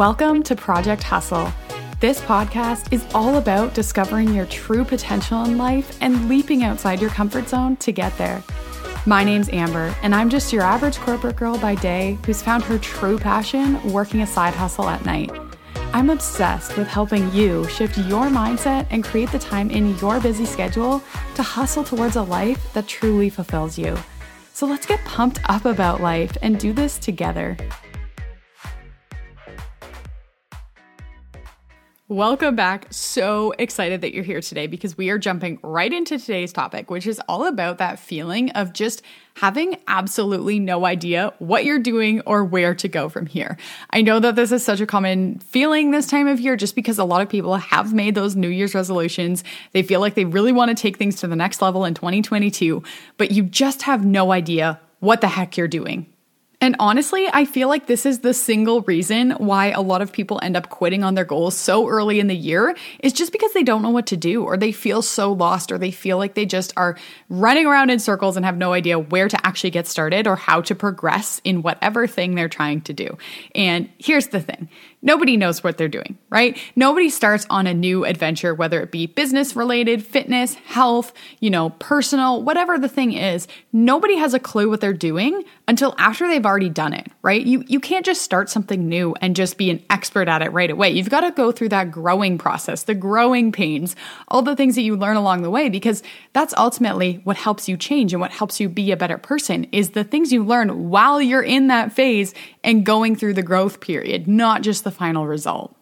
Welcome to Project Hustle. This podcast is all about discovering your true potential in life and leaping outside your comfort zone to get there. My name's Amber, and I'm just your average corporate girl by day who's found her true passion working a side hustle at night. I'm obsessed with helping you shift your mindset and create the time in your busy schedule to hustle towards a life that truly fulfills you. So let's get pumped up about life and do this together. Welcome back. So excited that you're here today because we are jumping right into today's topic, which is all about that feeling of just having absolutely no idea what you're doing or where to go from here. I know that this is such a common feeling this time of year just because a lot of people have made those New Year's resolutions. They feel like they really want to take things to the next level in 2022, but you just have no idea what the heck you're doing. And honestly, I feel like this is the single reason why a lot of people end up quitting on their goals so early in the year is just because they don't know what to do or they feel so lost or they feel like they just are running around in circles and have no idea where to actually get started or how to progress in whatever thing they're trying to do. And here's the thing. Nobody knows what they're doing, right? Nobody starts on a new adventure, whether it be business related, fitness, health, you know, personal, whatever the thing is. Nobody has a clue what they're doing until after they've already done it, right? You you can't just start something new and just be an expert at it right away. You've got to go through that growing process, the growing pains, all the things that you learn along the way because that's ultimately what helps you change and what helps you be a better person is the things you learn while you're in that phase and going through the growth period, not just the final result.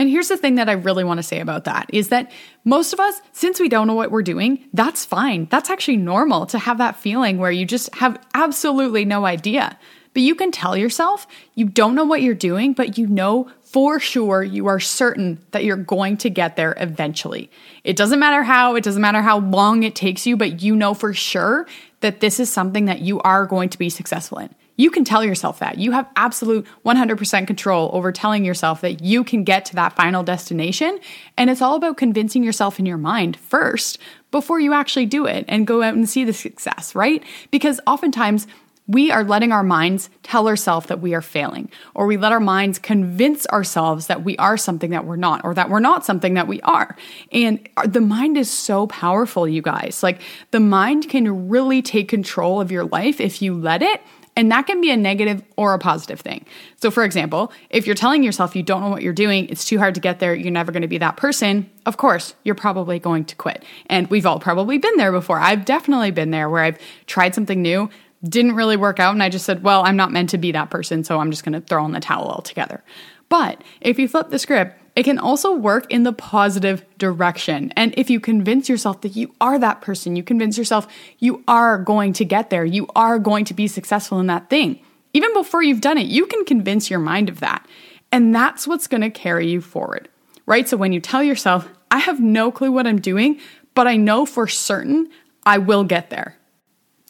And here's the thing that I really want to say about that is that most of us, since we don't know what we're doing, that's fine. That's actually normal to have that feeling where you just have absolutely no idea. But you can tell yourself you don't know what you're doing, but you know for sure you are certain that you're going to get there eventually. It doesn't matter how, it doesn't matter how long it takes you, but you know for sure that this is something that you are going to be successful in. You can tell yourself that. You have absolute 100% control over telling yourself that you can get to that final destination. And it's all about convincing yourself in your mind first before you actually do it and go out and see the success, right? Because oftentimes, we are letting our minds tell ourselves that we are failing, or we let our minds convince ourselves that we are something that we're not, or that we're not something that we are. And the mind is so powerful, you guys. Like, the mind can really take control of your life if you let it and that can be a negative or a positive thing. So, for example, if you're telling yourself you don't know what you're doing, it's too hard to get there, you're never going to be that person, of course, you're probably going to quit. And we've all probably been there before. I've definitely been there where I've tried something new, didn't really work out, and I just said, well, I'm not meant to be that person, so I'm just going to throw in the towel altogether. But if you flip the script it can also work in the positive direction. And if you convince yourself that you are that person, you convince yourself you are going to get there, you are going to be successful in that thing. Even before you've done it, you can convince your mind of that. And that's what's going to carry you forward, right? So when you tell yourself, I have no clue what I'm doing, but I know for certain I will get there.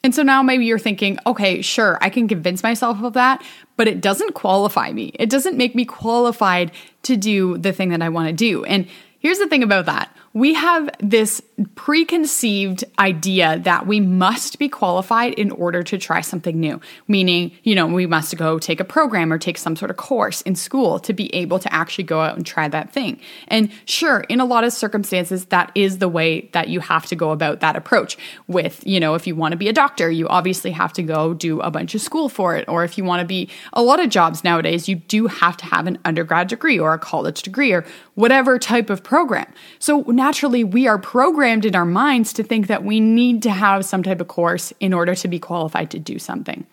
And so now maybe you're thinking, okay, sure, I can convince myself of that, but it doesn't qualify me. It doesn't make me qualified to do the thing that I want to do. And here's the thing about that we have this preconceived idea that we must be qualified in order to try something new. Meaning, you know, we must go take a program or take some sort of course in school to be able to actually go out and try that thing. And sure, in a lot of circumstances, that is the way that you have to go about that approach. With, you know, if you want to be a doctor, you obviously have to go do a bunch of school for it. Or if you want to be a lot of jobs nowadays, you do have to have an undergrad degree or a college degree or whatever type of program. So naturally, we are programmed in our minds to think that we need to have some type of course in order to be qualified to do something.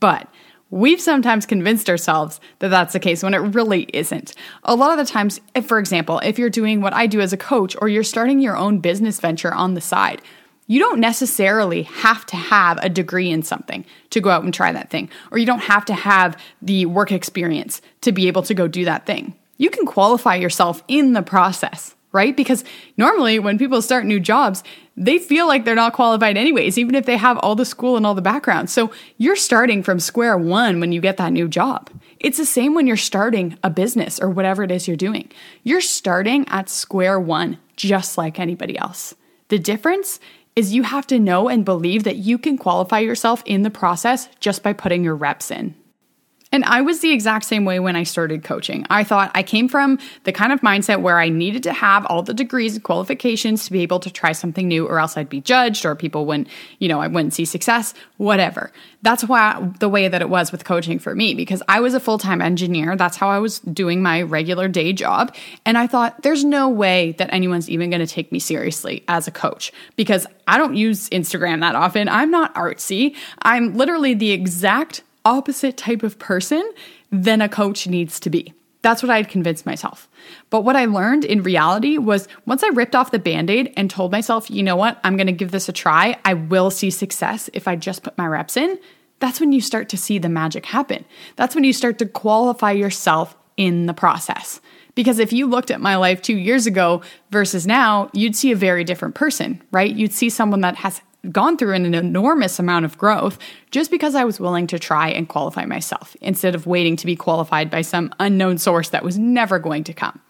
But We've sometimes convinced ourselves that that's the case when it really isn't. A lot of the times, if, for example, if you're doing what I do as a coach or you're starting your own business venture on the side, you don't necessarily have to have a degree in something to go out and try that thing, or you don't have to have the work experience to be able to go do that thing. You can qualify yourself in the process right? Because normally when people start new jobs, they feel like they're not qualified anyways, even if they have all the school and all the background. So you're starting from square one when you get that new job. It's the same when you're starting a business or whatever it is you're doing. You're starting at square one, just like anybody else. The difference is you have to know and believe that you can qualify yourself in the process just by putting your reps in. And I was the exact same way when I started coaching. I thought I came from the kind of mindset where I needed to have all the degrees and qualifications to be able to try something new, or else I'd be judged, or people wouldn't, you know, I wouldn't see success, whatever. That's why the way that it was with coaching for me, because I was a full time engineer. That's how I was doing my regular day job. And I thought, there's no way that anyone's even going to take me seriously as a coach because I don't use Instagram that often. I'm not artsy. I'm literally the exact opposite type of person than a coach needs to be. That's what I had convinced myself. But what I learned in reality was once I ripped off the band aid and told myself, you know what, I'm gonna give this a try, I will see success if I just put my reps in. That's when you start to see the magic happen. That's when you start to qualify yourself in the process. Because if you looked at my life two years ago versus now, you'd see a very different person, right? You'd see someone that has gone through an enormous amount of growth just because I was willing to try and qualify myself instead of waiting to be qualified by some unknown source that was never going to come.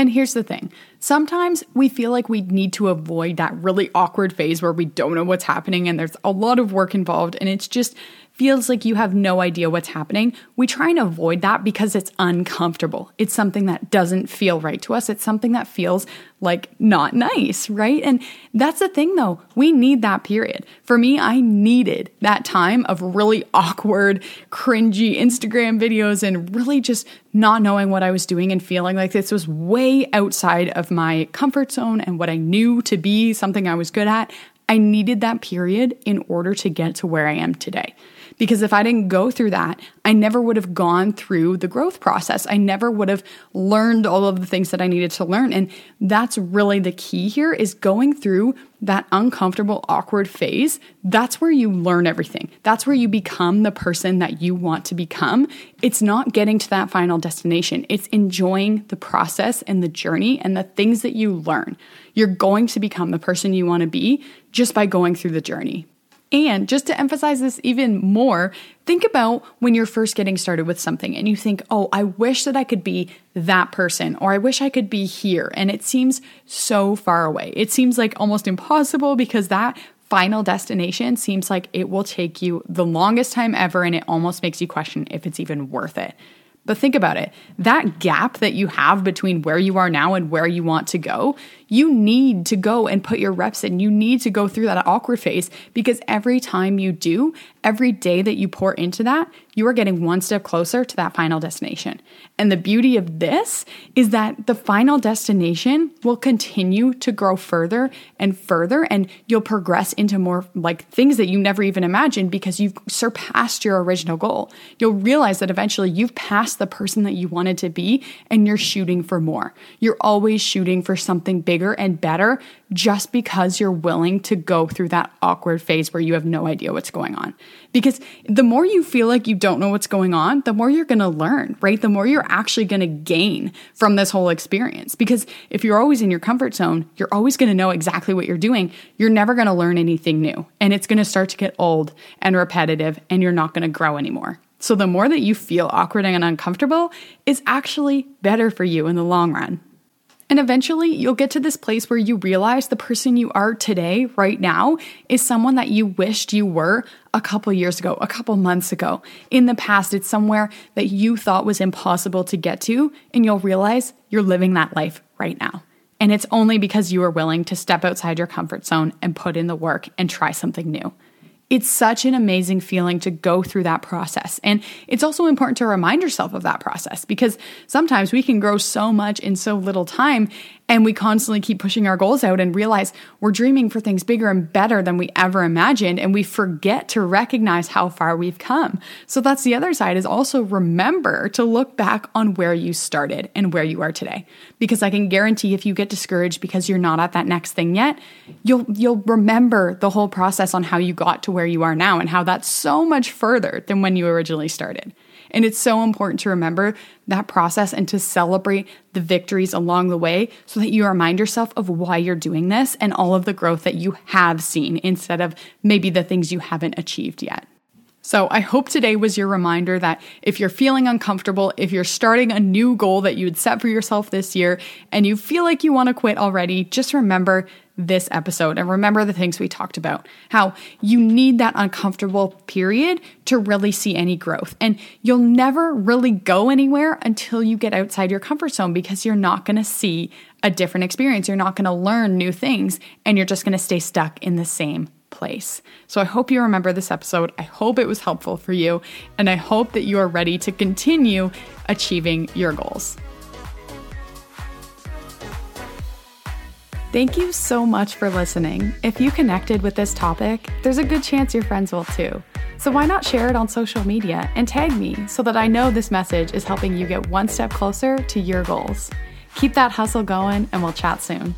And here's the thing sometimes we feel like we need to avoid that really awkward phase where we don't know what's happening and there's a lot of work involved and it's just feels like you have no idea what's happening, we try and avoid that because it's uncomfortable. It's something that doesn't feel right to us. It's something that feels like not nice, right? And that's the thing though. We need that period. For me, I needed that time of really awkward, cringy Instagram videos and really just not knowing what I was doing and feeling like this was way outside of my comfort zone and what I knew to be something I was good at. I needed that period in order to get to where I am today. Because if I didn't go through that, I never would have gone through the growth process. I never would have learned all of the things that I needed to learn. And that's really the key here is going through that uncomfortable, awkward phase. That's where you learn everything. That's where you become the person that you want to become. It's not getting to that final destination. It's enjoying the process and the journey and the things that you learn. You're going to become the person you want to be just by going through the journey. And just to emphasize this even more, think about when you're first getting started with something and you think, oh, I wish that I could be that person, or I wish I could be here. And it seems so far away. It seems like almost impossible because that final destination seems like it will take you the longest time ever and it almost makes you question if it's even worth it. But think about it that gap that you have between where you are now and where you want to go, you need to go and put your reps in. You need to go through that awkward phase because every time you do, every day that you pour into that, you are getting one step closer to that final destination. And the beauty of this is that the final destination will continue to grow further and further, and you'll progress into more like things that you never even imagined because you've surpassed your original goal. You'll realize that eventually you've passed the person that you wanted to be and you're shooting for more. You're always shooting for something bigger bigger and better just because you're willing to go through that awkward phase where you have no idea what's going on. Because the more you feel like you don't know what's going on, the more you're going to learn, right? The more you're actually going to gain from this whole experience. Because if you're always in your comfort zone, you're always going to know exactly what you're doing. You're never going to learn anything new. And it's going to start to get old and repetitive, and you're not going to grow anymore. So, the more that you feel awkward and uncomfortable is actually better for you in the long run. And eventually, you'll get to this place where you realize the person you are today, right now, is someone that you wished you were a couple years ago, a couple months ago. In the past, it's somewhere that you thought was impossible to get to, and you'll realize you're living that life right now. And it's only because you are willing to step outside your comfort zone and put in the work and try something new. It's such an amazing feeling to go through that process. And it's also important to remind yourself of that process because sometimes we can grow so much in so little time and we constantly keep pushing our goals out and realize we're dreaming for things bigger and better than we ever imagined and we forget to recognize how far we've come. So that's the other side is also remember to look back on where you started and where you are today. Because I can guarantee if you get discouraged because you're not at that next thing yet, you'll you'll remember the whole process on how you got to where you are now and how that's so much further than when you originally started. And it's so important to remember that process and to celebrate the victories along the way so that you remind yourself of why you're doing this and all of the growth that you have seen instead of maybe the things you haven't achieved yet. So, I hope today was your reminder that if you're feeling uncomfortable, if you're starting a new goal that you'd set for yourself this year and you feel like you want to quit already, just remember this episode and remember the things we talked about. How you need that uncomfortable period to really see any growth. And you'll never really go anywhere until you get outside your comfort zone because you're not going to see a different experience. You're not going to learn new things and you're just going to stay stuck in the same place. So I hope you remember this episode. I hope it was helpful for you, and I hope that you are ready to continue achieving your goals. Thank you so much for listening. If you connected with this topic, there's a good chance your friends will too. So why not share it on social media and tag me so that I know this message is helping you get one step closer to your goals? Keep that hustle going, and we'll chat soon.